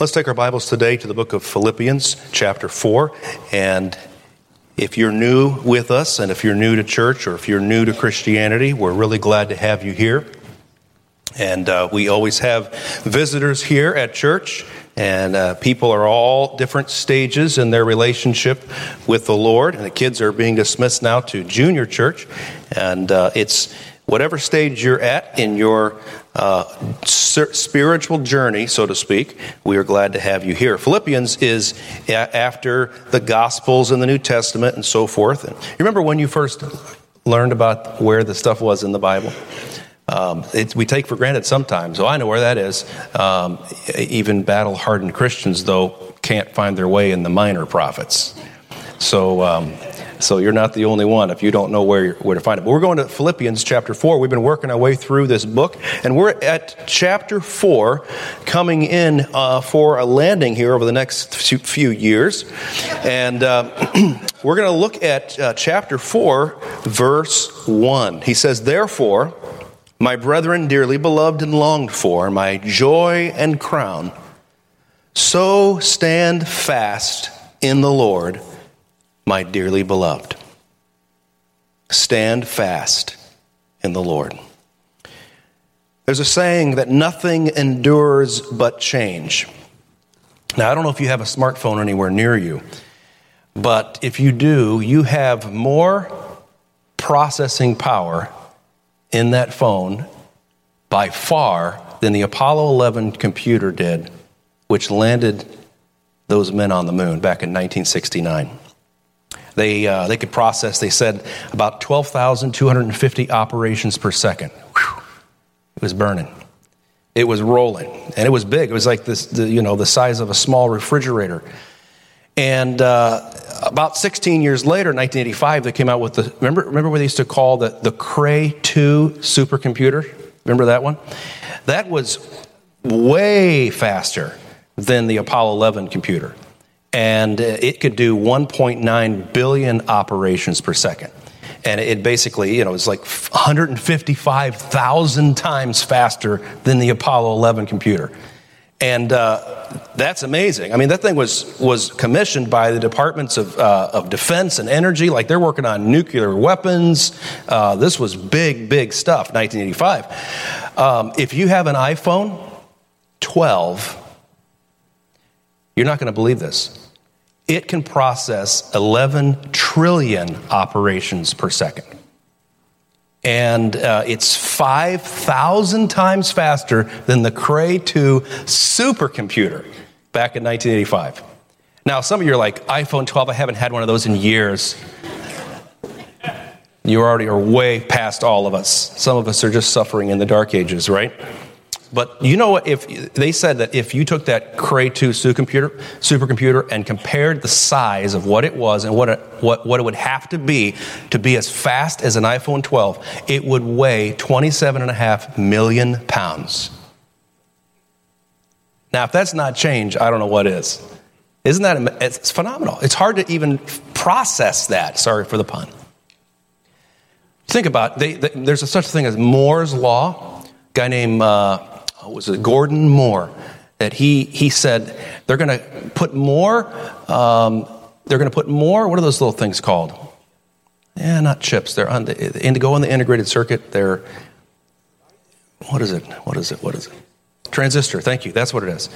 Let's take our Bibles today to the book of Philippians, chapter 4. And if you're new with us, and if you're new to church, or if you're new to Christianity, we're really glad to have you here. And uh, we always have visitors here at church, and uh, people are all different stages in their relationship with the Lord. And the kids are being dismissed now to junior church, and uh, it's whatever stage you're at in your uh, spiritual journey, so to speak, we are glad to have you here. Philippians is after the Gospels and the New Testament and so forth. And you remember when you first learned about where the stuff was in the Bible? Um, we take for granted sometimes. Oh, I know where that is. Um, even battle hardened Christians, though, can't find their way in the minor prophets. So, um, so you're not the only one if you don't know where, where to find it. But we're going to Philippians chapter 4. We've been working our way through this book, and we're at chapter 4, coming in uh, for a landing here over the next few years. And uh, we're going to look at uh, chapter 4, verse 1. He says, Therefore, my brethren, dearly beloved and longed for, my joy and crown, so stand fast in the Lord my dearly beloved. Stand fast in the Lord. There's a saying that nothing endures but change. Now, I don't know if you have a smartphone anywhere near you, but if you do, you have more processing power in that phone by far than the Apollo 11 computer did, which landed those men on the moon back in 1969. They, uh, they could process, they said, about 12,250 operations per second. Whew. It was burning. It was rolling. And it was big. It was like this, the, you know, the size of a small refrigerator. And uh, about 16 years later, 1985, they came out with the, remember, remember what they used to call the, the Cray 2 supercomputer? Remember that one? That was way faster than the Apollo 11 computer and it could do 1.9 billion operations per second. And it basically, you know, it's like 155,000 times faster than the Apollo 11 computer. And uh, that's amazing. I mean, that thing was, was commissioned by the departments of, uh, of defense and energy. Like they're working on nuclear weapons. Uh, this was big, big stuff, 1985. Um, if you have an iPhone 12, you're not going to believe this it can process 11 trillion operations per second. And uh, it's 5,000 times faster than the Cray 2 supercomputer back in 1985. Now, some of you are like, iPhone 12, I haven't had one of those in years. You already are way past all of us. Some of us are just suffering in the dark ages, right? But you know what? If they said that if you took that Cray 2 supercomputer, supercomputer and compared the size of what it was and what it, what, what it would have to be to be as fast as an iPhone 12, it would weigh 27.5 million pounds. Now, if that's not change, I don't know what is. Isn't that it's phenomenal? It's hard to even process that. Sorry for the pun. Think about they, they, there's a such thing as Moore's law. A guy named uh, was it Gordon Moore that he he said they're going to put more um, they're going to put more what are those little things called? Yeah not chips. They're on the indigo on the integrated circuit. They're what is it? What is it? What is it? Transistor. Thank you. That's what it is.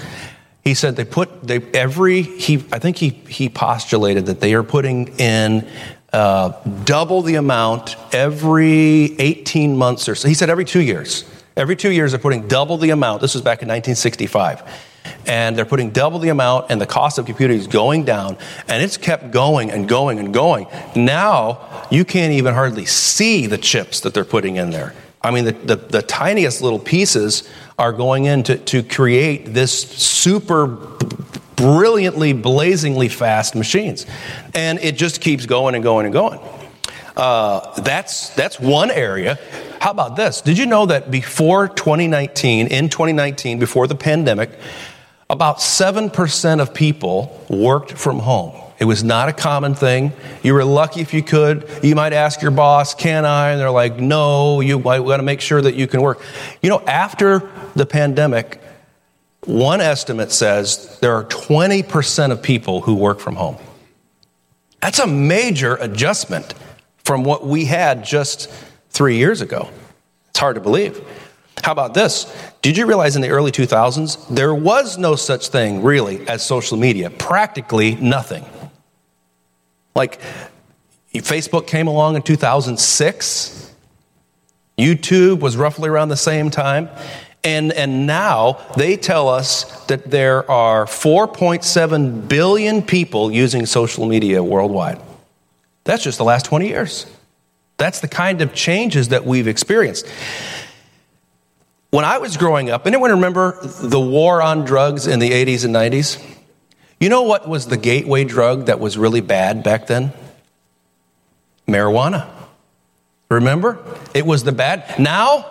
He said they put they every he i think he he postulated that they are putting in uh, double the amount every 18 months or so. He said every two years Every two years, they're putting double the amount. This was back in 1965. And they're putting double the amount, and the cost of computing is going down. And it's kept going and going and going. Now, you can't even hardly see the chips that they're putting in there. I mean, the, the, the tiniest little pieces are going in to, to create this super brilliantly, blazingly fast machines. And it just keeps going and going and going. Uh, that's, that's one area. How about this? Did you know that before 2019, in 2019, before the pandemic, about 7% of people worked from home? It was not a common thing. You were lucky if you could. You might ask your boss, Can I? And they're like, No, you got to make sure that you can work. You know, after the pandemic, one estimate says there are 20% of people who work from home. That's a major adjustment from what we had just three years ago. It's hard to believe. How about this? Did you realize in the early 2000s there was no such thing really as social media? Practically nothing. Like Facebook came along in 2006. YouTube was roughly around the same time. And, and now they tell us that there are 4.7 billion people using social media worldwide. That's just the last 20 years. That's the kind of changes that we've experienced. When I was growing up, anyone remember the war on drugs in the 80s and 90s? You know what was the gateway drug that was really bad back then? Marijuana. Remember? It was the bad. Now,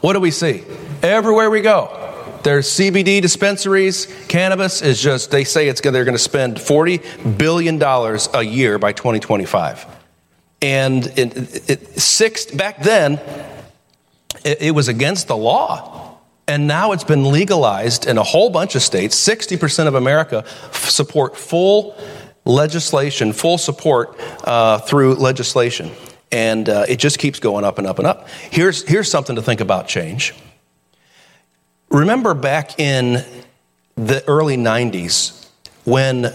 what do we see? Everywhere we go, there's CBD dispensaries. Cannabis is just, they say it's, they're going to spend $40 billion a year by 2025. And it, it, six, back then, it, it was against the law. And now it's been legalized in a whole bunch of states. 60% of America f- support full legislation, full support uh, through legislation. And uh, it just keeps going up and up and up. Here's, here's something to think about change. Remember back in the early 90s when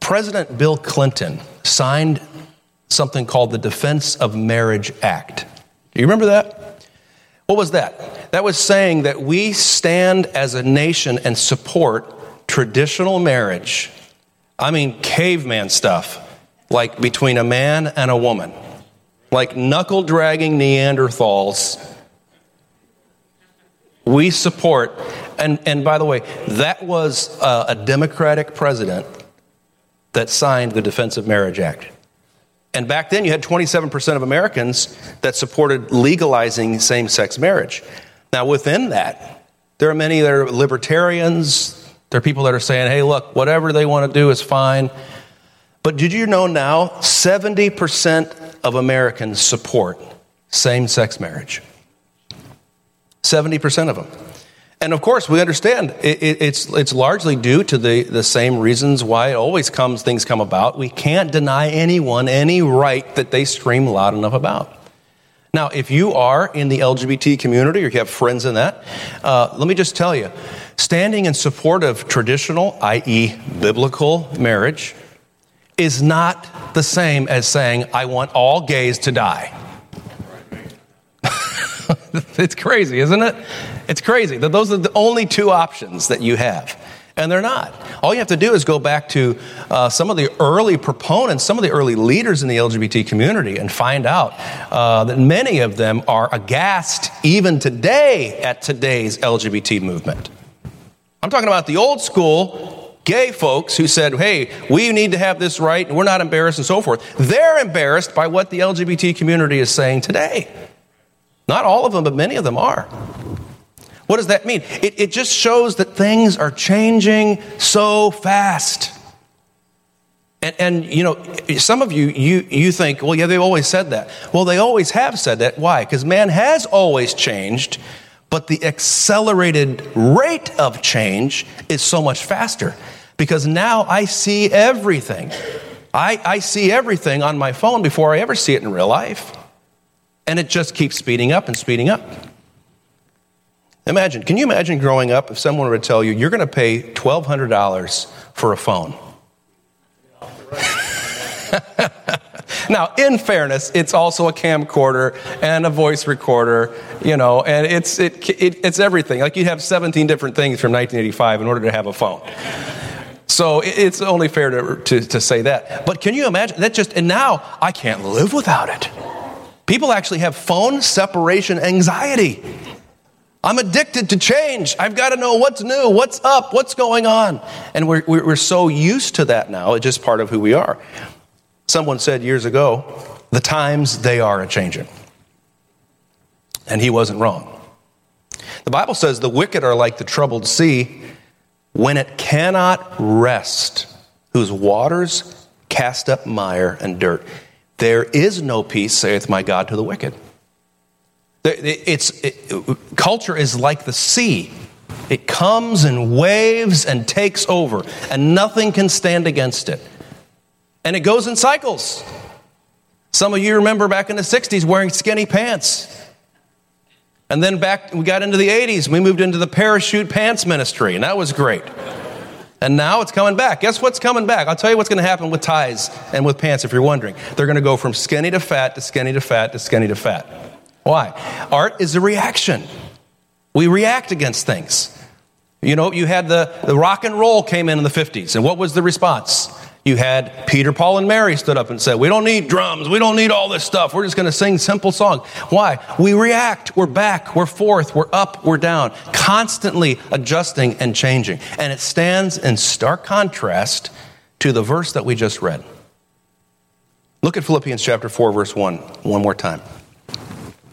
President Bill Clinton signed something called the Defense of Marriage Act. Do you remember that? What was that? That was saying that we stand as a nation and support traditional marriage. I mean, caveman stuff, like between a man and a woman, like knuckle dragging Neanderthals. We support, and, and by the way, that was a, a Democratic president that signed the Defense of Marriage Act. And back then, you had 27% of Americans that supported legalizing same sex marriage. Now, within that, there are many that are libertarians. There are people that are saying, hey, look, whatever they want to do is fine. But did you know now 70% of Americans support same sex marriage? 70% of them. And of course, we understand it, it, it's, it's largely due to the, the same reasons why it always comes, things come about. We can't deny anyone any right that they scream loud enough about. Now, if you are in the LGBT community or you have friends in that, uh, let me just tell you standing in support of traditional, i.e., biblical marriage, is not the same as saying, I want all gays to die. it's crazy, isn't it? It's crazy that those are the only two options that you have. And they're not. All you have to do is go back to uh, some of the early proponents, some of the early leaders in the LGBT community, and find out uh, that many of them are aghast even today at today's LGBT movement. I'm talking about the old school gay folks who said, hey, we need to have this right, and we're not embarrassed, and so forth. They're embarrassed by what the LGBT community is saying today. Not all of them, but many of them are. What does that mean? It, it just shows that things are changing so fast. And, and, you know, some of you, you, you think, well, yeah, they've always said that. Well, they always have said that. Why? Because man has always changed, but the accelerated rate of change is so much faster. Because now I see everything. I, I see everything on my phone before I ever see it in real life. And it just keeps speeding up and speeding up. Imagine, can you imagine growing up if someone were to tell you you're going to pay $1,200 for a phone? now, in fairness, it's also a camcorder and a voice recorder, you know, and it's, it, it, it's everything. Like you have 17 different things from 1985 in order to have a phone. So it's only fair to, to, to say that. But can you imagine that just, and now I can't live without it. People actually have phone separation anxiety. I'm addicted to change. I've got to know what's new, what's up, what's going on. And we're, we're so used to that now, it's just part of who we are. Someone said years ago, the times they are a changing. And he wasn't wrong. The Bible says the wicked are like the troubled sea when it cannot rest, whose waters cast up mire and dirt. There is no peace, saith my God, to the wicked. It's, it, culture is like the sea. It comes in waves and takes over, and nothing can stand against it. And it goes in cycles. Some of you remember back in the 60s wearing skinny pants. And then back, we got into the 80s, we moved into the parachute pants ministry, and that was great. And now it's coming back. Guess what's coming back? I'll tell you what's going to happen with ties and with pants if you're wondering. They're going to go from skinny to fat to skinny to fat to skinny to fat. Why? Art is a reaction. We react against things. You know, you had the, the rock and roll came in in the 50s, and what was the response? You had Peter, Paul, and Mary stood up and said, We don't need drums. We don't need all this stuff. We're just going to sing simple songs. Why? We react. We're back. We're forth. We're up. We're down. Constantly adjusting and changing. And it stands in stark contrast to the verse that we just read. Look at Philippians chapter 4, verse 1, one more time.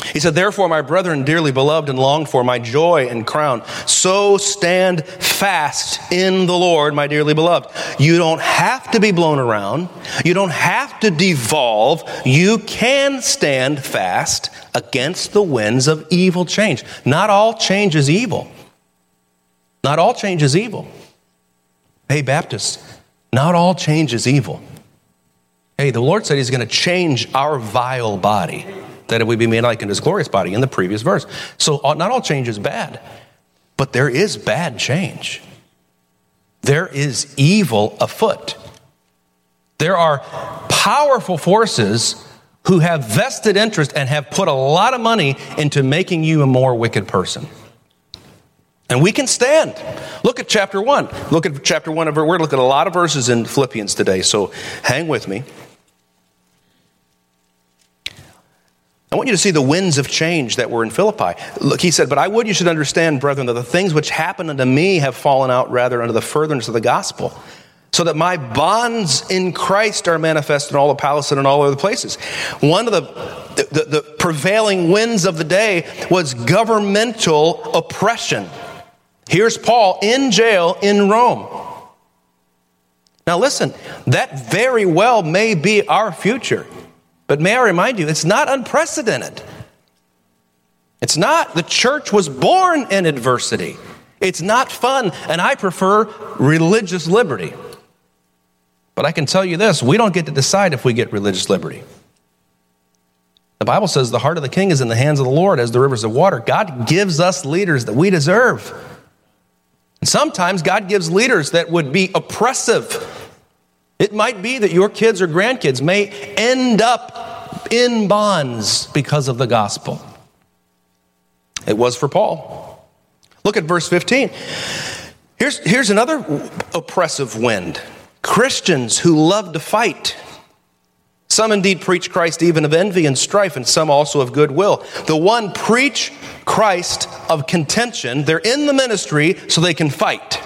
He said, Therefore, my brethren, dearly beloved and longed for, my joy and crown, so stand fast in the Lord, my dearly beloved. You don't have to be blown around. You don't have to devolve. You can stand fast against the winds of evil change. Not all change is evil. Not all change is evil. Hey, Baptists, not all change is evil. Hey, the Lord said He's going to change our vile body that it would be made like in his glorious body in the previous verse. So not all change is bad, but there is bad change. There is evil afoot. There are powerful forces who have vested interest and have put a lot of money into making you a more wicked person. And we can stand. Look at chapter 1. Look at chapter 1 of our word. Look at a lot of verses in Philippians today, so hang with me. I want you to see the winds of change that were in Philippi. Look, he said, But I would you should understand, brethren, that the things which happened unto me have fallen out rather unto the furtherance of the gospel, so that my bonds in Christ are manifest in all the Palestine and in all other places. One of the, the, the prevailing winds of the day was governmental oppression. Here's Paul in jail in Rome. Now, listen, that very well may be our future. But may I remind you, it's not unprecedented. It's not. The church was born in adversity. It's not fun, and I prefer religious liberty. But I can tell you this we don't get to decide if we get religious liberty. The Bible says the heart of the king is in the hands of the Lord as the rivers of water. God gives us leaders that we deserve. And sometimes God gives leaders that would be oppressive it might be that your kids or grandkids may end up in bonds because of the gospel. It was for Paul. Look at verse 15. Here's, here's another oppressive wind Christians who love to fight. Some indeed preach Christ even of envy and strife, and some also of goodwill. The one preach Christ of contention. They're in the ministry so they can fight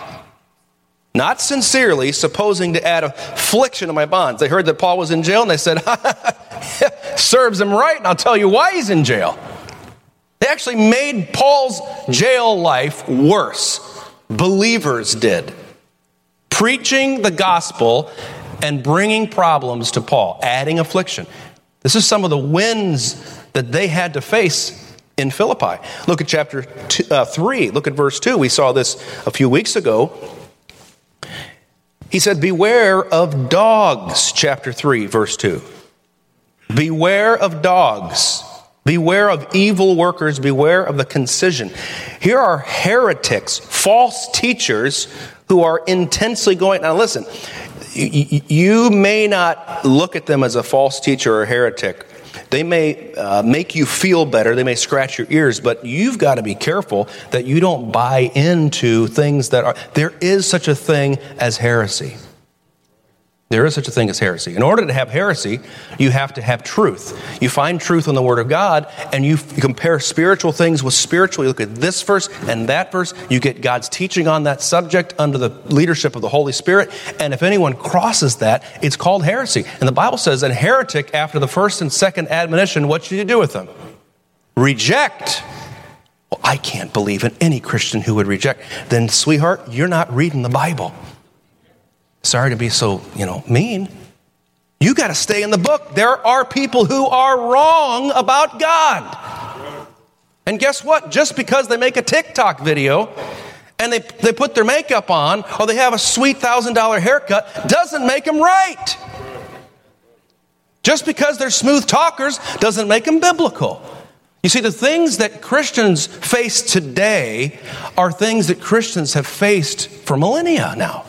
not sincerely, supposing to add affliction to my bonds. They heard that Paul was in jail and they said, serves him right, and I'll tell you why he's in jail. They actually made Paul's jail life worse. Believers did. Preaching the gospel and bringing problems to Paul, adding affliction. This is some of the winds that they had to face in Philippi. Look at chapter two, uh, 3, look at verse 2. We saw this a few weeks ago. He said, Beware of dogs, chapter 3, verse 2. Beware of dogs. Beware of evil workers. Beware of the concision. Here are heretics, false teachers who are intensely going. Now, listen, you may not look at them as a false teacher or a heretic they may uh, make you feel better, they may scratch your ears, but you've got to be careful that you don't buy into things that are. There is such a thing as heresy. There is such a thing as heresy. In order to have heresy, you have to have truth. You find truth in the Word of God, and you compare spiritual things with spiritual. You look at this verse and that verse. You get God's teaching on that subject under the leadership of the Holy Spirit. And if anyone crosses that, it's called heresy. And the Bible says that heretic, after the first and second admonition, what should you do with them? Reject. Well, I can't believe in any Christian who would reject. Then, sweetheart, you're not reading the Bible. Sorry to be so, you know, mean. You got to stay in the book. There are people who are wrong about God. And guess what? Just because they make a TikTok video and they, they put their makeup on or they have a sweet $1,000 haircut doesn't make them right. Just because they're smooth talkers doesn't make them biblical. You see, the things that Christians face today are things that Christians have faced for millennia now.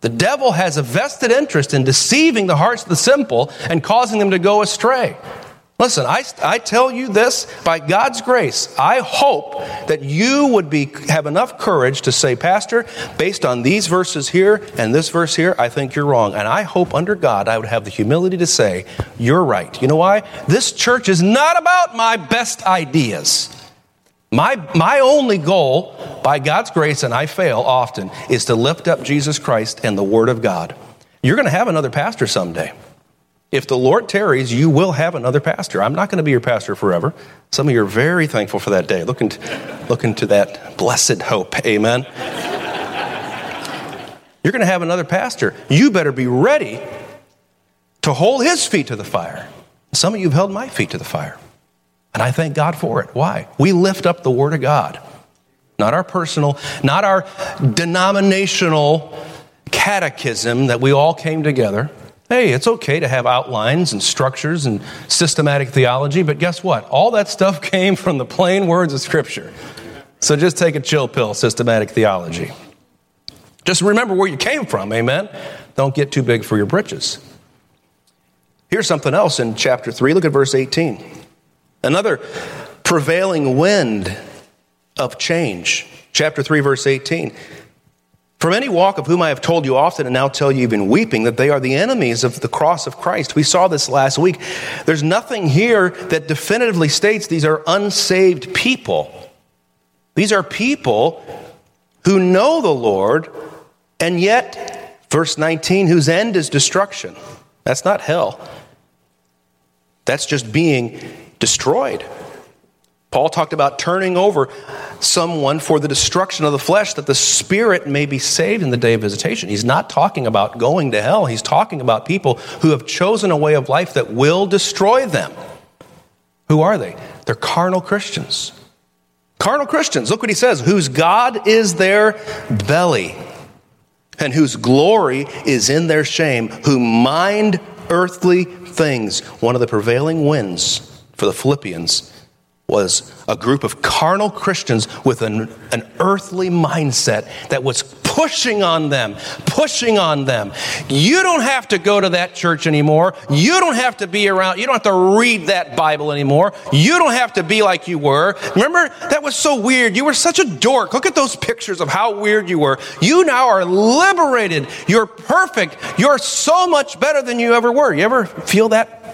The devil has a vested interest in deceiving the hearts of the simple and causing them to go astray. Listen, I, I tell you this by God's grace. I hope that you would be, have enough courage to say, Pastor, based on these verses here and this verse here, I think you're wrong. And I hope under God I would have the humility to say, You're right. You know why? This church is not about my best ideas. My, my only goal, by God's grace, and I fail often, is to lift up Jesus Christ and the Word of God. You're going to have another pastor someday. If the Lord tarries, you will have another pastor. I'm not going to be your pastor forever. Some of you are very thankful for that day. Look into, look into that blessed hope. Amen. You're going to have another pastor. You better be ready to hold his feet to the fire. Some of you have held my feet to the fire. And I thank God for it. Why? We lift up the Word of God, not our personal, not our denominational catechism that we all came together. Hey, it's okay to have outlines and structures and systematic theology, but guess what? All that stuff came from the plain words of Scripture. So just take a chill pill, systematic theology. Just remember where you came from, amen? Don't get too big for your britches. Here's something else in chapter 3. Look at verse 18. Another prevailing wind of change. Chapter 3, verse 18. For many walk of whom I have told you often and now tell you even weeping that they are the enemies of the cross of Christ. We saw this last week. There's nothing here that definitively states these are unsaved people. These are people who know the Lord and yet, verse 19, whose end is destruction. That's not hell. That's just being destroyed. Paul talked about turning over someone for the destruction of the flesh that the spirit may be saved in the day of visitation. He's not talking about going to hell. He's talking about people who have chosen a way of life that will destroy them. Who are they? They're carnal Christians. Carnal Christians, look what he says, whose God is their belly and whose glory is in their shame, who mind earthly things. One of the prevailing winds for the Philippians was a group of carnal Christians with an, an, earthly mindset that was pushing on them, pushing on them. You don't have to go to that church anymore. You don't have to be around, you don't have to read that Bible anymore. You don't have to be like you were. Remember, that was so weird. You were such a dork. Look at those pictures of how weird you were. You now are liberated. You're perfect. You're so much better than you ever were. You ever feel that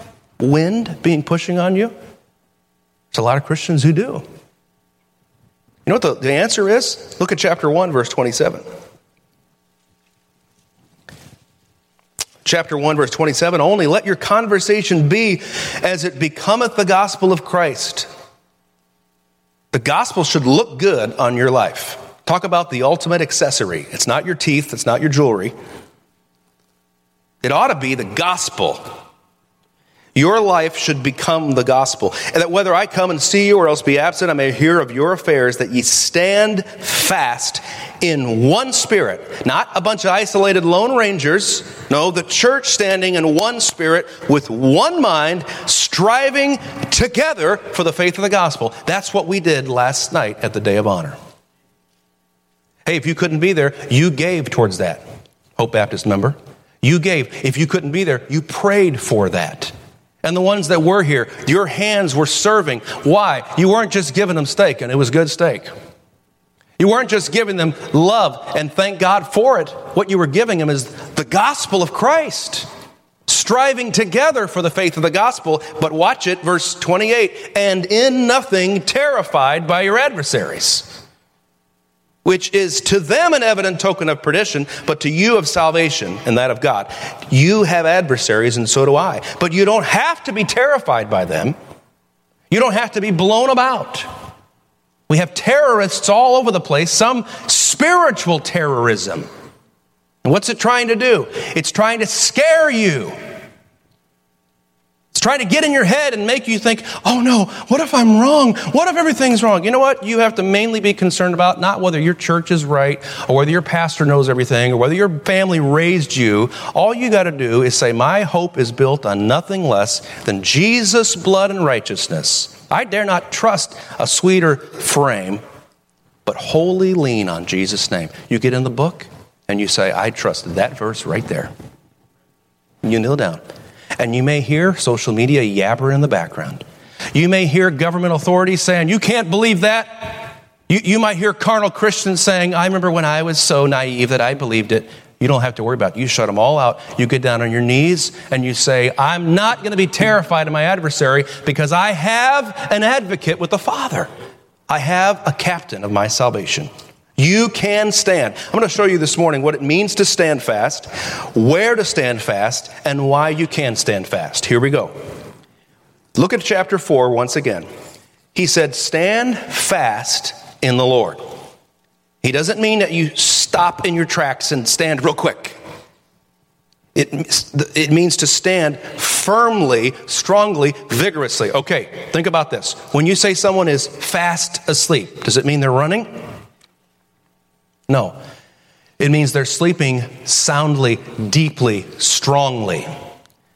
wind being pushing on you? There's a lot of Christians who do. You know what the, the answer is? Look at chapter 1, verse 27. Chapter 1, verse 27 Only let your conversation be as it becometh the gospel of Christ. The gospel should look good on your life. Talk about the ultimate accessory. It's not your teeth, it's not your jewelry. It ought to be the gospel your life should become the gospel. And that whether I come and see you or else be absent, I may hear of your affairs, that ye stand fast in one spirit. Not a bunch of isolated lone rangers. No, the church standing in one spirit with one mind, striving together for the faith of the gospel. That's what we did last night at the Day of Honor. Hey, if you couldn't be there, you gave towards that. Hope Baptist member. You gave. If you couldn't be there, you prayed for that. And the ones that were here, your hands were serving. Why? You weren't just giving them steak, and it was good steak. You weren't just giving them love, and thank God for it. What you were giving them is the gospel of Christ. Striving together for the faith of the gospel, but watch it, verse 28 and in nothing terrified by your adversaries which is to them an evident token of perdition, but to you of salvation and that of God. You have adversaries, and so do I. But you don't have to be terrified by them. You don't have to be blown about. We have terrorists all over the place, some spiritual terrorism. And what's it trying to do? It's trying to scare you. It's trying to get in your head and make you think, oh no, what if I'm wrong? What if everything's wrong? You know what? You have to mainly be concerned about not whether your church is right or whether your pastor knows everything or whether your family raised you. All you got to do is say, my hope is built on nothing less than Jesus' blood and righteousness. I dare not trust a sweeter frame, but wholly lean on Jesus' name. You get in the book and you say, I trust that verse right there. You kneel down. And you may hear social media yabber in the background. You may hear government authorities saying, You can't believe that. You, you might hear carnal Christians saying, I remember when I was so naive that I believed it. You don't have to worry about it. You shut them all out. You get down on your knees and you say, I'm not going to be terrified of my adversary because I have an advocate with the Father. I have a captain of my salvation. You can stand. I'm going to show you this morning what it means to stand fast, where to stand fast, and why you can stand fast. Here we go. Look at chapter 4 once again. He said, Stand fast in the Lord. He doesn't mean that you stop in your tracks and stand real quick. It, it means to stand firmly, strongly, vigorously. Okay, think about this. When you say someone is fast asleep, does it mean they're running? No. It means they're sleeping soundly, deeply, strongly.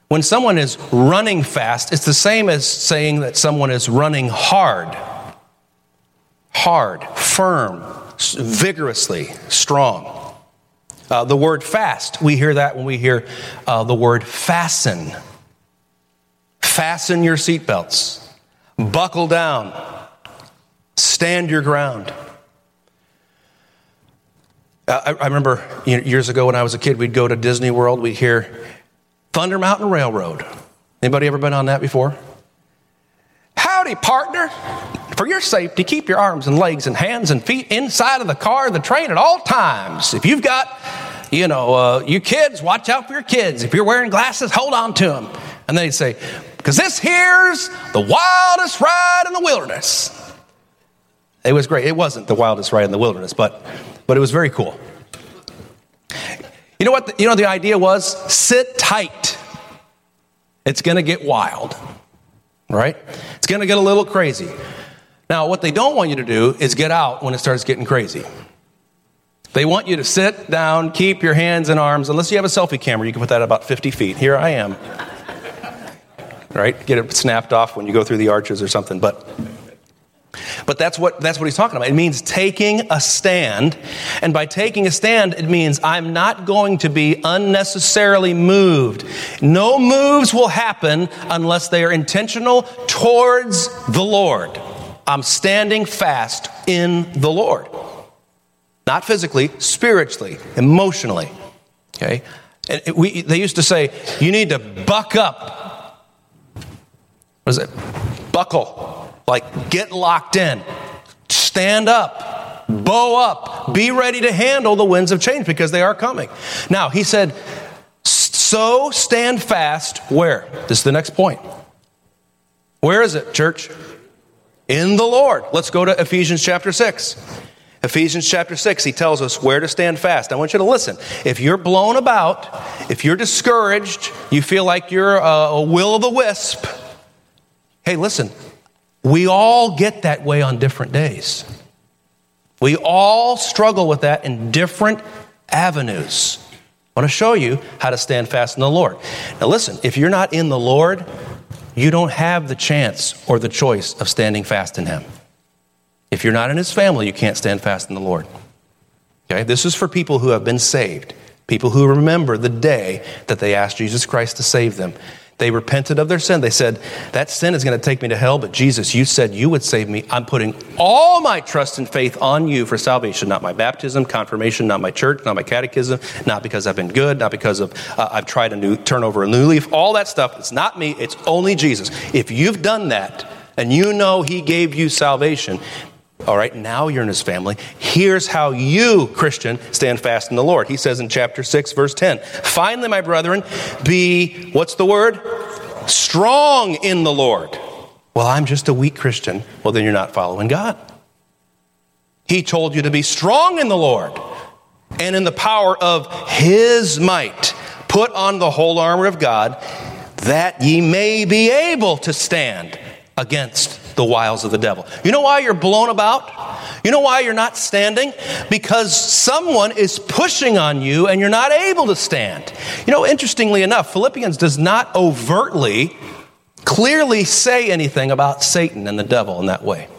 When someone is running fast, it's the same as saying that someone is running hard. Hard, firm, vigorously, strong. Uh, the word fast, we hear that when we hear uh, the word fasten. Fasten your seatbelts, buckle down, stand your ground. I, I remember years ago when I was a kid, we'd go to Disney World, we'd hear Thunder Mountain Railroad. Anybody ever been on that before? Howdy, partner. For your safety, keep your arms and legs and hands and feet inside of the car, the train at all times. If you've got, you know, uh, you kids, watch out for your kids. If you're wearing glasses, hold on to them. And they'd say, because this here's the wildest ride in the wilderness. It was great. It wasn't the wildest ride in the wilderness, but but it was very cool. You know what? The, you know the idea was sit tight. It's going to get wild, right? It's going to get a little crazy. Now, what they don't want you to do is get out when it starts getting crazy. They want you to sit down, keep your hands and arms, unless you have a selfie camera, you can put that about 50 feet. Here I am. Right? Get it snapped off when you go through the arches or something. But but that's what, that's what he's talking about. It means taking a stand. And by taking a stand, it means I'm not going to be unnecessarily moved. No moves will happen unless they are intentional towards the Lord. I'm standing fast in the Lord. Not physically, spiritually, emotionally. Okay? And we, they used to say, you need to buck up. What is it? Buckle like, get locked in, stand up, bow up, be ready to handle the winds of change because they are coming. Now, he said, so stand fast where? This is the next point. Where is it, church? In the Lord. Let's go to Ephesians chapter 6. Ephesians chapter 6, he tells us where to stand fast. I want you to listen. If you're blown about, if you're discouraged, you feel like you're uh, a will o' the wisp, hey, listen, we all get that way on different days. We all struggle with that in different avenues. I want to show you how to stand fast in the Lord. Now, listen, if you're not in the Lord, you don't have the chance or the choice of standing fast in Him. If you're not in His family, you can't stand fast in the Lord. Okay? This is for people who have been saved, people who remember the day that they asked Jesus Christ to save them. They repented of their sin. They said, That sin is going to take me to hell, but Jesus, you said you would save me. I'm putting all my trust and faith on you for salvation, not my baptism, confirmation, not my church, not my catechism, not because I've been good, not because of uh, I've tried to new, turn over a new leaf, all that stuff. It's not me, it's only Jesus. If you've done that, and you know He gave you salvation, all right, now you're in his family. Here's how you, Christian, stand fast in the Lord. He says in chapter 6, verse 10 Finally, my brethren, be, what's the word? Strong in the Lord. Well, I'm just a weak Christian. Well, then you're not following God. He told you to be strong in the Lord and in the power of his might. Put on the whole armor of God that ye may be able to stand against the wiles of the devil. You know why you're blown about? You know why you're not standing? Because someone is pushing on you and you're not able to stand. You know, interestingly enough, Philippians does not overtly, clearly say anything about Satan and the devil in that way.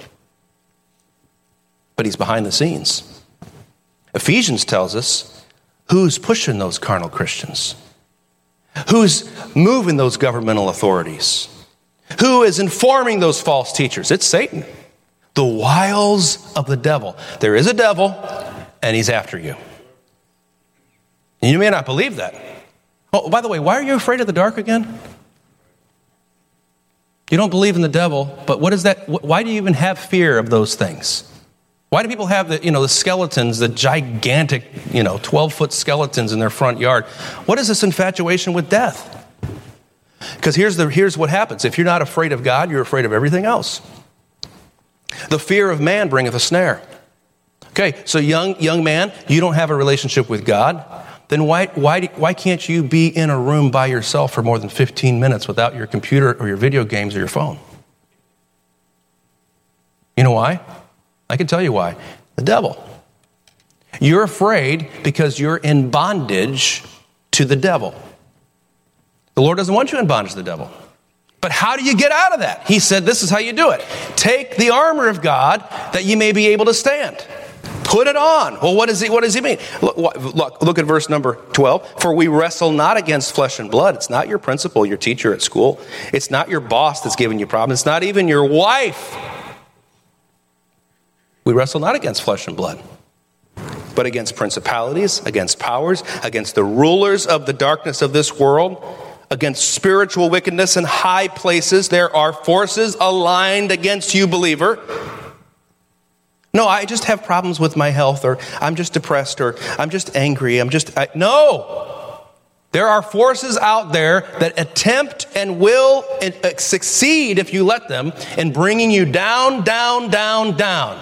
But he's behind the scenes. Ephesians tells us who's pushing those carnal Christians, who's moving those governmental authorities who is informing those false teachers? It's Satan. The wiles of the devil. There is a devil, and he's after you. And you may not believe that. Oh, by the way, why are you afraid of the dark again? You don't believe in the devil, but what is that? Why do you even have fear of those things? Why do people have the, you know, the skeletons, the gigantic, you know, 12 foot skeletons in their front yard? What is this infatuation with death? Because here's, the, here's what happens if you're not afraid of God, you're afraid of everything else. The fear of man bringeth a snare. Okay, so young, young man, you don't have a relationship with God. Then why, why, why can't you be in a room by yourself for more than 15 minutes without your computer or your video games or your phone? You know why? I can tell you why. The devil. You're afraid because you're in bondage to the devil. The Lord doesn't want you in bondage to the devil. But how do you get out of that? He said, This is how you do it. Take the armor of God that you may be able to stand. Put it on. Well, what, is he, what does he mean? Look, look, look at verse number 12. For we wrestle not against flesh and blood. It's not your principal, your teacher at school. It's not your boss that's giving you problems. It's not even your wife. We wrestle not against flesh and blood, but against principalities, against powers, against the rulers of the darkness of this world against spiritual wickedness in high places. There are forces aligned against you, believer. No, I just have problems with my health, or I'm just depressed, or I'm just angry. I'm just. I, no! There are forces out there that attempt and will uh, succeed if you let them in bringing you down, down, down, down.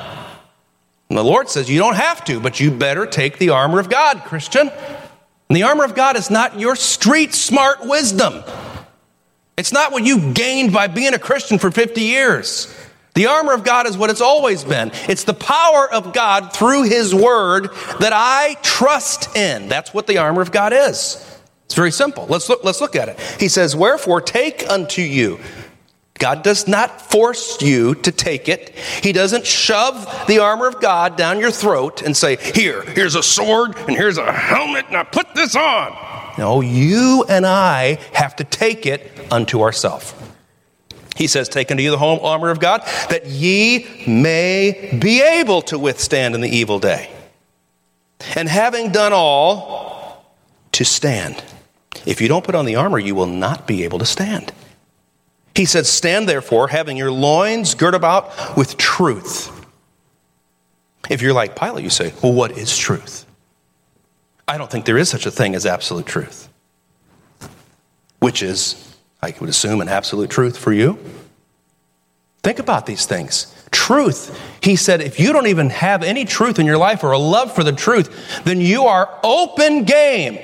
And the Lord says you don't have to, but you better take the armor of God, Christian. And the armor of God is not your street smart wisdom. It's not what you gained by being a Christian for 50 years. The armor of God is what it's always been. It's the power of God through His Word that I trust in. That's what the armor of God is. It's very simple. Let's look, let's look at it. He says, Wherefore take unto you God does not force you to take it. He doesn't shove the armor of God down your throat and say, Here, here's a sword and here's a helmet, now put this on. No, you and I have to take it unto ourselves. He says, Take unto you the whole armor of God, that ye may be able to withstand in the evil day. And having done all, to stand. If you don't put on the armor, you will not be able to stand. He said, Stand therefore, having your loins girt about with truth. If you're like Pilate, you say, Well, what is truth? I don't think there is such a thing as absolute truth, which is, I would assume, an absolute truth for you. Think about these things. Truth, he said, if you don't even have any truth in your life or a love for the truth, then you are open game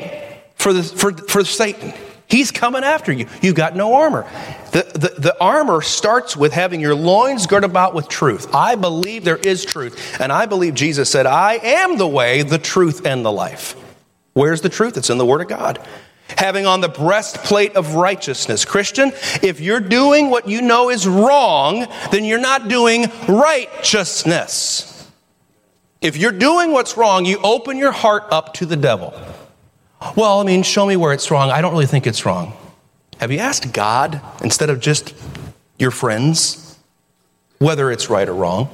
for, the, for, for Satan. He's coming after you. You've got no armor. The, the, the, armor starts with having your loins girt about with truth. I believe there is truth. And I believe Jesus said, I am the way, the truth, and the life. Where's the truth? It's in the Word of God. Having on the breastplate of righteousness. Christian, if you're doing what you know is wrong, then you're not doing righteousness. If you're doing what's wrong, you open your heart up to the devil. Well, I mean, show me where it's wrong. I don't really think it's wrong. Have you asked God instead of just your friends whether it's right or wrong?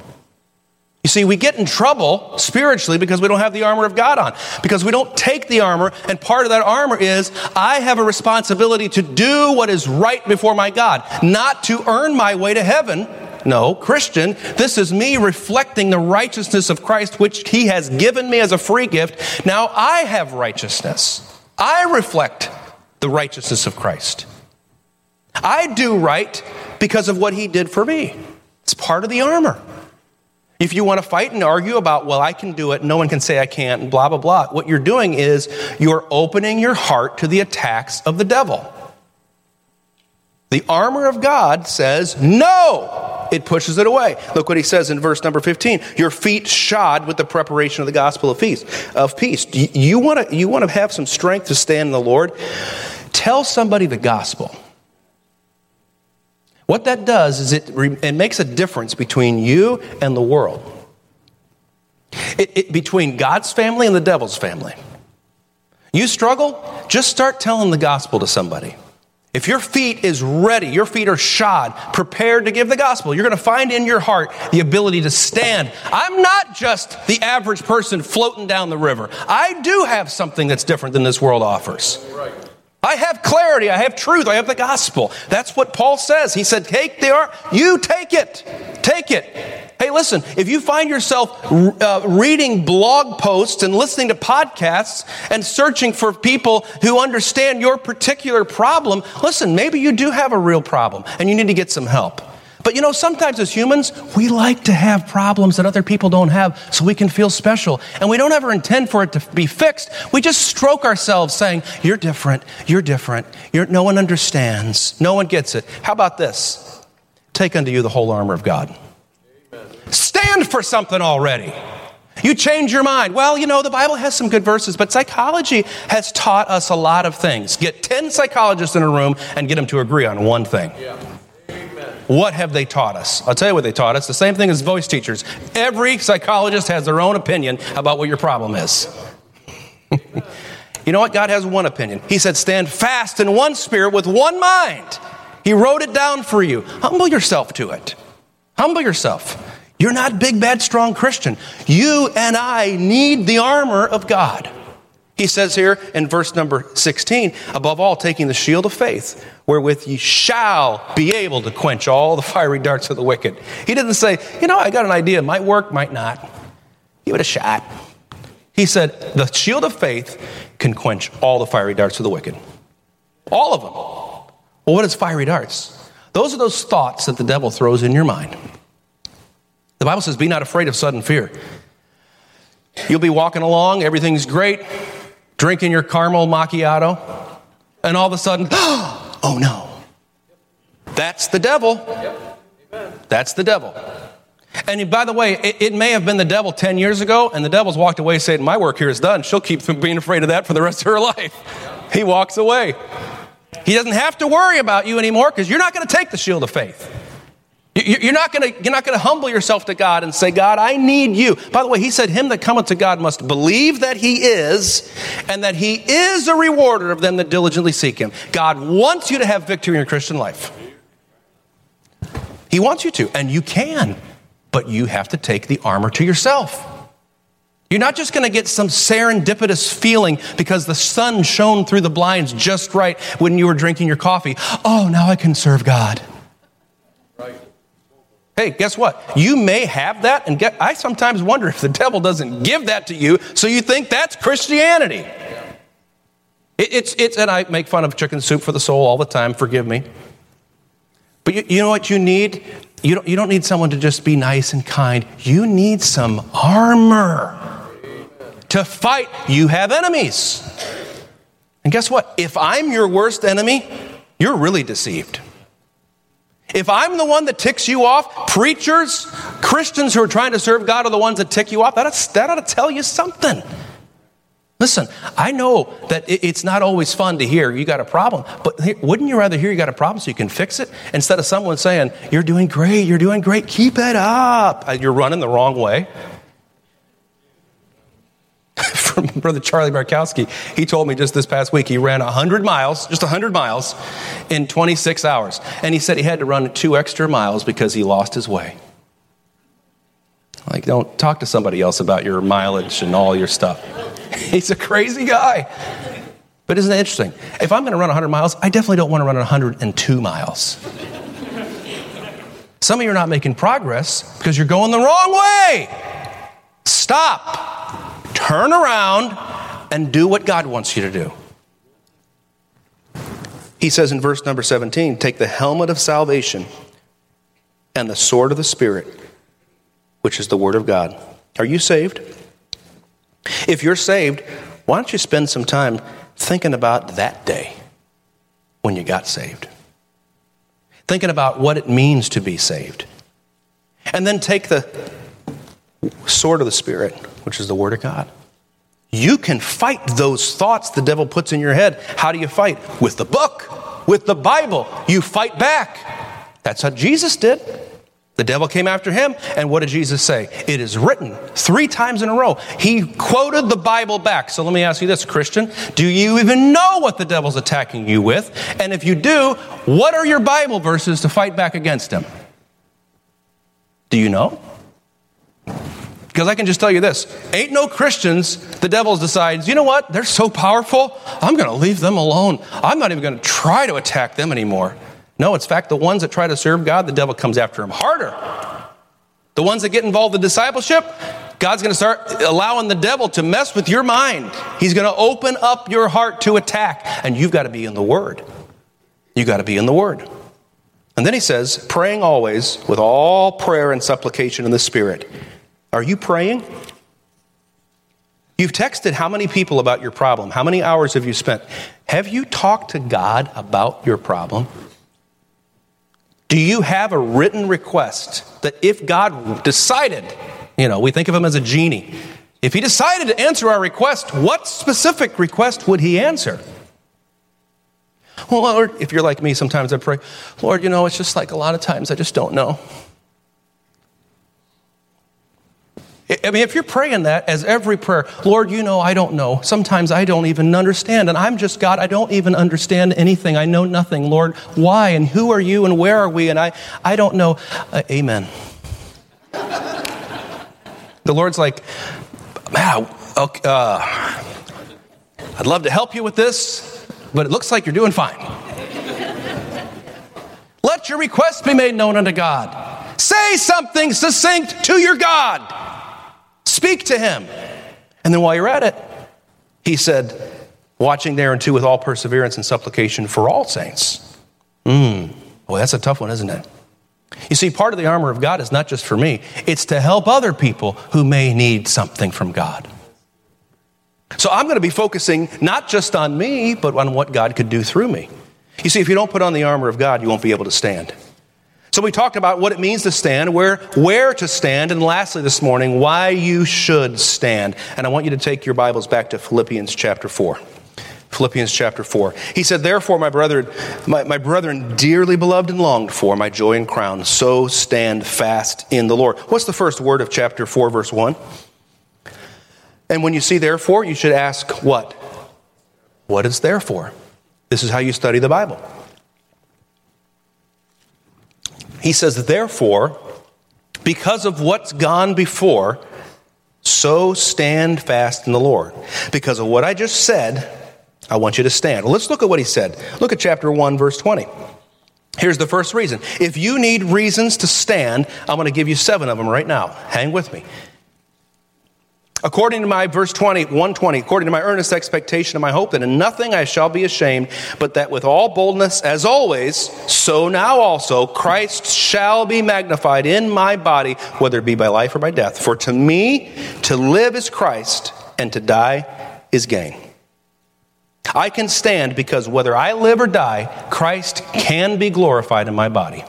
You see, we get in trouble spiritually because we don't have the armor of God on, because we don't take the armor, and part of that armor is I have a responsibility to do what is right before my God, not to earn my way to heaven. No, Christian, this is me reflecting the righteousness of Christ, which He has given me as a free gift. Now I have righteousness. I reflect the righteousness of Christ. I do right because of what He did for me. It's part of the armor. If you want to fight and argue about, well, I can do it, no one can say I can't, and blah, blah, blah, what you're doing is you're opening your heart to the attacks of the devil. The armor of God says no. It pushes it away. Look what he says in verse number 15. Your feet shod with the preparation of the gospel of peace. Of peace. You want to you want to have some strength to stand in the Lord? Tell somebody the gospel. What that does is it, it makes a difference between you and the world. It, it, between God's family and the devil's family. You struggle, just start telling the gospel to somebody. If your feet is ready, your feet are shod, prepared to give the gospel, you're going to find in your heart the ability to stand. I'm not just the average person floating down the river. I do have something that's different than this world offers. I have clarity, I have truth, I have the gospel. That's what Paul says. He said, Take the art, you take it, take it. Hey, listen, if you find yourself uh, reading blog posts and listening to podcasts and searching for people who understand your particular problem, listen, maybe you do have a real problem and you need to get some help. But you know, sometimes as humans, we like to have problems that other people don't have so we can feel special. And we don't ever intend for it to be fixed. We just stroke ourselves saying, You're different, you're different, you're, no one understands, no one gets it. How about this? Take unto you the whole armor of God. Stand for something already. You change your mind. Well, you know, the Bible has some good verses, but psychology has taught us a lot of things. Get 10 psychologists in a room and get them to agree on one thing. Yeah. What have they taught us? I'll tell you what they taught us. The same thing as voice teachers. Every psychologist has their own opinion about what your problem is. you know what? God has one opinion. He said, Stand fast in one spirit with one mind. He wrote it down for you. Humble yourself to it. Humble yourself. You're not big, bad, strong Christian. You and I need the armor of God. He says here in verse number 16, above all, taking the shield of faith, wherewith ye shall be able to quench all the fiery darts of the wicked. He didn't say, you know, I got an idea, might work, might not. Give it a shot. He said, the shield of faith can quench all the fiery darts of the wicked. All of them. Well, what is fiery darts? Those are those thoughts that the devil throws in your mind. The Bible says, Be not afraid of sudden fear. You'll be walking along, everything's great, drinking your caramel macchiato, and all of a sudden, oh no. That's the devil. That's the devil. And by the way, it, it, may have been the devil 10 years ago, and the devil's walked away saying, My work here is done. She'll keep being afraid of that for the rest of her life. He walks away. He doesn't have to worry about you anymore because you're not going to take the shield of faith. You're not going to, you're not going to humble yourself to God and say, God, I need you. By the way, he said, Him that cometh to God must believe that he is, and that he is a rewarder of them that diligently seek him. God wants you to have victory in your Christian life. He wants you to, and you can, but you have to take the armor to yourself. You're not just going to get some serendipitous feeling because the sun shone through the blinds just right when you were drinking your coffee. Oh, now I can serve God. Hey, guess what? You may have that, and get, I sometimes wonder if the devil doesn't give that to you, so you think that's Christianity. It, it's, it's, and I make fun of chicken soup for the soul all the time, forgive me. But you, you know what you need? You don't, you don't need someone to just be nice and kind. You need some armor to fight. You have enemies. And guess what? If I'm your worst enemy, you're really deceived. If I'm the one that ticks you off, preachers, Christians who are trying to serve God are the ones that tick you off, that ought, that ought to tell you something. Listen, I know that it's not always fun to hear you got a problem, but wouldn't you rather hear you got a problem so you can fix it instead of someone saying, You're doing great, you're doing great, keep it up? You're running the wrong way. From Brother Charlie Barkowski, he told me just this past week he ran 100 miles, just 100 miles, in 26 hours. And he said he had to run two extra miles because he lost his way. Like, don't talk to somebody else about your mileage and all your stuff. He's a crazy guy. But isn't it interesting? If I'm going to run 100 miles, I definitely don't want to run 102 miles. Some of you are not making progress because you're going the wrong way. Stop, turn around, and do what God wants you to do. He says in verse number 17, take the helmet of salvation and the sword of the Spirit, which is the Word of God. Are you saved? If you're saved, why don't you spend some time thinking about that day when you got saved? thinking about what it means to be saved. And then take the sword of the Spirit, which is the Word of God. You can fight those thoughts the devil puts in your head. How do you fight? With the book, with the Bible. You fight back. That's what Jesus did. The devil came after him, and what did Jesus say? It is written three times in a row. He quoted the Bible back. So let me ask you this, Christian. Do you even know what the devil's attacking you with? And if you do, what are your Bible verses to fight back against him? Do you know? Because I can just tell you this ain't no Christians, the devil decides, you know what? They're so powerful, I'm going to leave them alone. I'm not even going to try to attack them anymore. No, it's fact the ones that try to serve God, the devil comes after them harder. The ones that get involved in discipleship, God's going to start allowing the devil to mess with your mind. He's going to open up your heart to attack, and you've got to be in the Word. You've got to be in the Word. And then he says, praying always with all prayer and supplication in the Spirit. Are you praying? You've texted how many people about your problem? How many hours have you spent? Have you talked to God about your problem? Do you have a written request that if God decided, you know, we think of him as a genie, if he decided to answer our request, what specific request would he answer? Well, Lord, if you're like me, sometimes I pray, Lord, you know, it's just like a lot of times I just don't know. I mean, if you're praying that as every prayer, Lord, you know, I don't know. Sometimes I don't even understand. And I'm just God, I don't even understand anything. I know nothing. Lord, why and who are you and where are we? And I, I don't know. Uh, amen. the Lord's like, man, okay, uh, I'd love to help you with this, but it looks like you're doing fine. Let your request be made known unto God. Say something succinct to your God. Speak to him. And then while you're at it, he said, watching there and too with all perseverance and supplication for all saints. Mm. Boy, that's a tough one, isn't it? You see, part of the armor of God is not just for me, it's to help other people who may need something from God. So I'm going to be focusing not just on me, but on what God could do through me. You see, if you don't put on the armor of God, you won't be able to stand. So we talked about what it means to stand, where, where to stand, and lastly this morning, why you should stand. And I want you to take your Bibles back to Philippians chapter 4. Philippians chapter 4. He said, Therefore, my brethren, my, my brethren, dearly beloved and longed for, my joy and crown, so stand fast in the Lord. What's the first word of chapter 4, verse 1? And when you see therefore, you should ask what? What is therefore? This is how you study the Bible. He says, Therefore, because of what's gone before, so stand fast in the Lord. Because of what I just said, I want you to stand. Let's look at what he said. Look at chapter 1, verse 20. Here's the first reason. If you need reasons to stand, I'm going to give you seven of them right now. Hang with me. According to my verse 20, 120, according to my earnest expectation and my hope that in nothing I shall be ashamed, but that with all boldness, as always, so now also Christ shall be magnified in my body, whether it be by life or by death. For to me, to live is Christ, and to die is gain. I can stand because whether I live or die, Christ can be glorified in my body.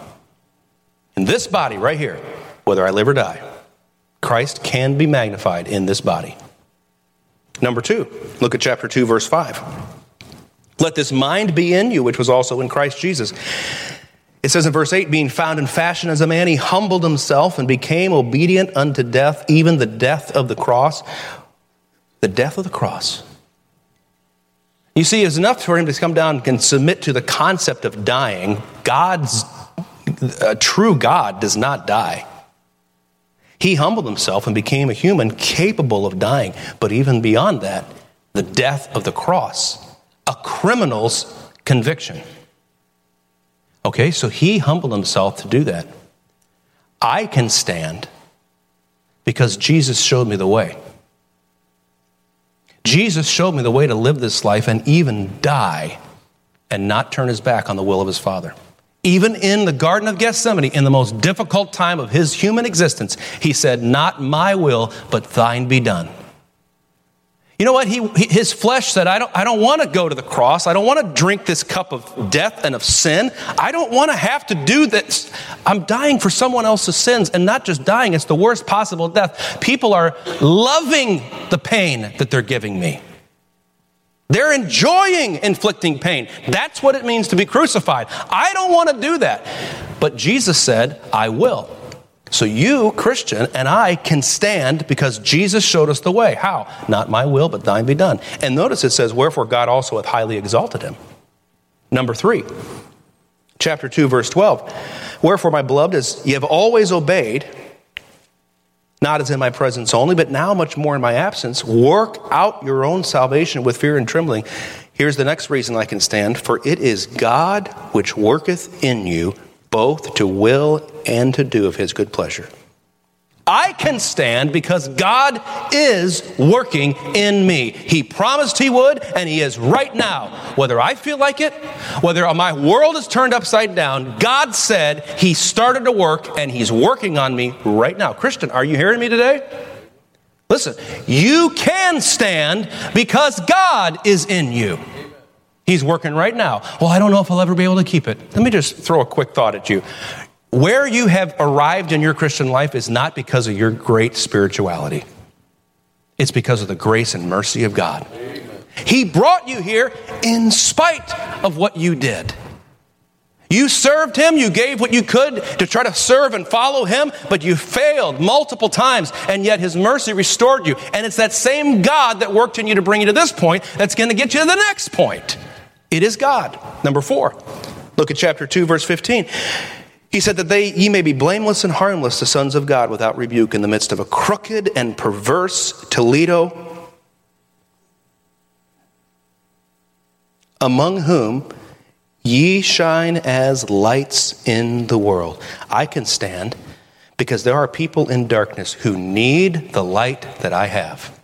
In this body right here, whether I live or die. Christ can be magnified in this body. Number two, look at chapter 2, verse 5. Let this mind be in you, which was also in Christ Jesus. It says in verse 8, being found in fashion as a man, he humbled himself and became obedient unto death, even the death of the cross. The death of the cross. You see, it's enough for him to come down and submit to the concept of dying. God's, a true God does not die. He humbled himself and became a human capable of dying. But even beyond that, the death of the cross, a criminal's conviction. Okay, so he humbled himself to do that. I can stand because Jesus showed me the way. Jesus showed me the way to live this life and even die and not turn his back on the will of his Father. Even in the Garden of Gethsemane, in the most difficult time of his human existence, he said, Not my will, but thine be done. You know what? He, his flesh said, I don't, I don't want to go to the cross. I don't want to drink this cup of death and of sin. I don't want to have to do this. I'm dying for someone else's sins and not just dying, it's the worst possible death. People are loving the pain that they're giving me. They're enjoying inflicting pain. That's what it means to be crucified. I don't want to do that. But Jesus said, I will. So you, Christian, and I can stand because Jesus showed us the way. How? Not my will, but thine be done. And notice it says, Wherefore God also hath highly exalted him. Number three, chapter 2, verse 12. Wherefore, my beloved, as ye have always obeyed, not as in my presence only, but now much more in my absence, work out your own salvation with fear and trembling. Here's the next reason I can stand for it is God which worketh in you both to will and to do of his good pleasure. I can stand because God is working in me. He promised He would, and He is right now. Whether I feel like it, whether my world is turned upside down, God said He started to work, and He's working on me right now. Christian, are you hearing me today? Listen, you can stand because God is in you. He's working right now. Well, I don't know if I'll ever be able to keep it. Let me just throw a quick thought at you. Where you have arrived in your Christian life is not because of your great spirituality, it's because of the grace and mercy of God. He brought you here in spite of what you did. You served him, you gave what you could to try to serve and follow him, but you failed multiple times, and yet his mercy restored you. And it's that same God that worked in you to bring you to this point that's going to get you to the next point. It is God. Number four, look at chapter 2, verse 15. He said that they, ye may be blameless and harmless, the sons of God, without rebuke, in the midst of a crooked and perverse Toledo, among whom ye shine as lights in the world. I can stand because there are people in darkness who need the light that I have.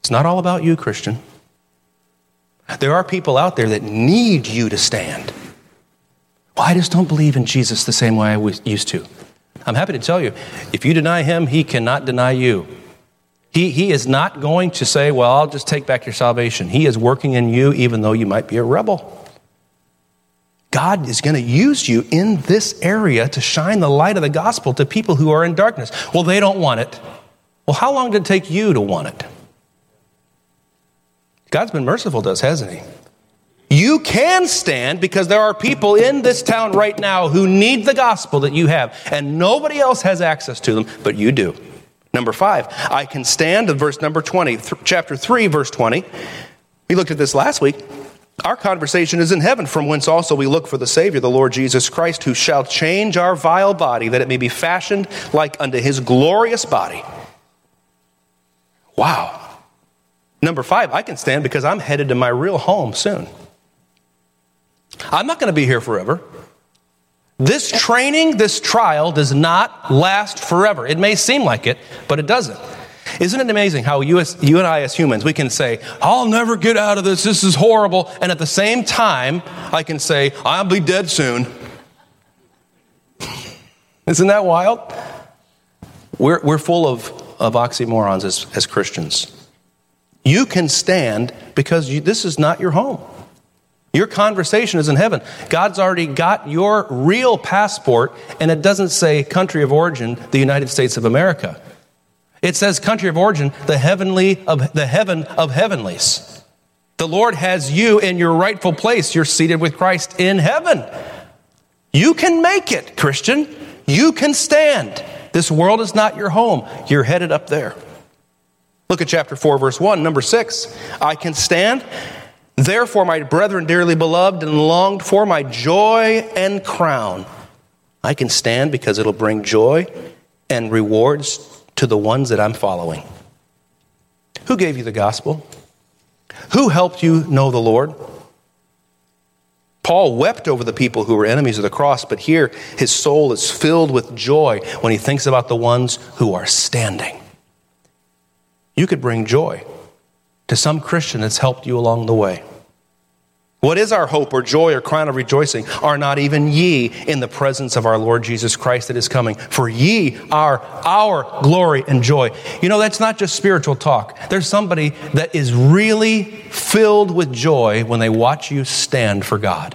It's not all about you, Christian. There are people out there that need you to stand. Well, I just don't believe in Jesus the same way I was used to. I'm happy to tell you, if you deny him, he cannot deny you. He, he is not going to say, Well, I'll just take back your salvation. He is working in you even though you might be a rebel. God is going to use you in this area to shine the light of the gospel to people who are in darkness. Well, they don't want it. Well, how long did it take you to want it? God's been merciful to us, hasn't He? You can stand because there are people in this town right now who need the gospel that you have, and nobody else has access to them, but you do. Number five, I can stand verse number 20, th- chapter 3, verse 20. We looked at this last week. Our conversation is in heaven, from whence also we look for the Savior, the Lord Jesus Christ, who shall change our vile body, that it may be fashioned like unto his glorious body. Wow. Number five, I can stand because I'm headed to my real home soon. I'm not going to be here forever. This training, this trial does not last forever. It may seem like it, but it doesn't. Isn't it amazing how you, as, you and I, as humans, we can say, I'll never get out of this, this is horrible, and at the same time, I can say, I'll be dead soon. Isn't that wild? We're, we're full of, of oxymorons as, as Christians. You can stand because you, this is not your home. Your conversation is in heaven. God's already got your real passport, and it doesn't say country of origin, the United States of America. It says country of origin, the heavenly of the heaven of heavenlies. The Lord has you in your rightful place. You're seated with Christ in heaven. You can make it, Christian. You can stand. This world is not your home. You're headed up there. Look at chapter 4, verse 1, number 6. I can stand. Therefore, my brethren, dearly beloved and longed for, my joy and crown. I can stand because it'll bring joy and rewards to the ones that I'm following. Who gave you the gospel? Who helped you know the Lord? Paul wept over the people who were enemies of the cross, but here his soul is filled with joy when he thinks about the ones who are standing. You could bring joy to some Christian that's helped you along the way. What is our hope or joy or crown of rejoicing? Are not even ye in the presence of our Lord Jesus Christ that is coming? For ye are our glory and joy. You know, that's not just spiritual talk. There's somebody that is really filled with joy when they watch you stand for God.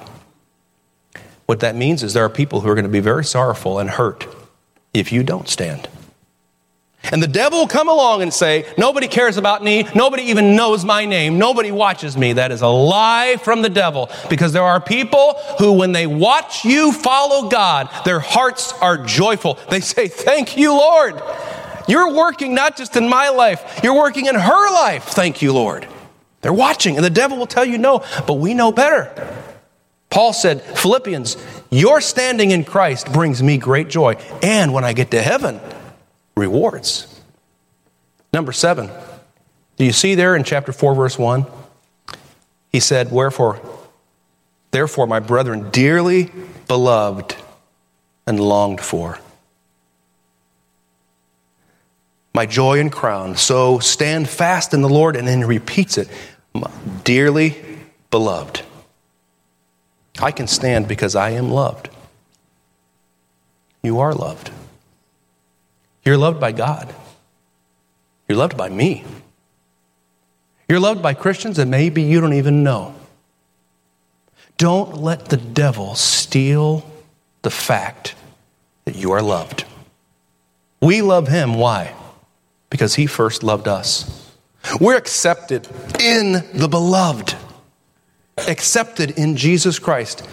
What that means is there are people who are going to be very sorrowful and hurt if you don't stand. And the devil will come along and say, Nobody cares about me. Nobody even knows my name. Nobody watches me. That is a lie from the devil because there are people who, when they watch you follow God, their hearts are joyful. They say, Thank you, Lord. You're working not just in my life, you're working in her life. Thank you, Lord. They're watching, and the devil will tell you no, but we know better. Paul said, Philippians, your standing in Christ brings me great joy. And when I get to heaven, rewards. Number seven, do you see there in chapter 4, verse 1? He said, Wherefore, therefore, my brethren, dearly beloved and longed for, my joy and crown. So stand fast in the Lord, and then he repeats it, dearly beloved. I can stand because I am loved. You are loved. You're loved by God. You're loved by me. You're loved by Christians that maybe you don't even know. Don't let the devil steal the fact that you are loved. We love him. Why? Because he first loved us. We're accepted in the beloved, accepted in Jesus Christ.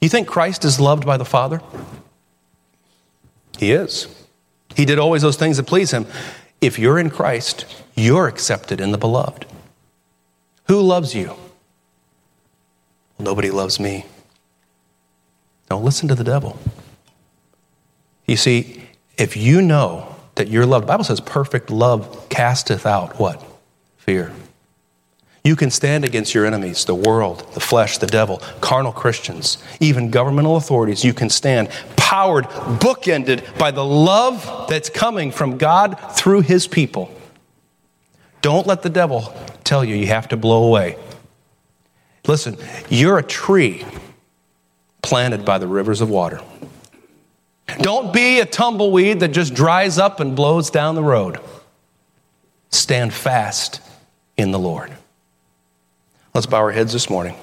You think Christ is loved by the Father? He is. He did always those things that please him. If you're in Christ, you're accepted in the beloved. Who loves you? Nobody loves me. Don't listen to the devil. You see, if you know that you're loved, the Bible says perfect love casteth out what? Fear. You can stand against your enemies, the world, the flesh, the devil, carnal Christians, even governmental authorities. You can stand powered, bookended by the love that's coming from God through his people. Don't let the devil tell you you have to blow away. Listen, you're a tree planted by the rivers of water. Don't be a tumbleweed that just dries up and blows down the road. Stand fast in the Lord. Let's bow our heads this morning.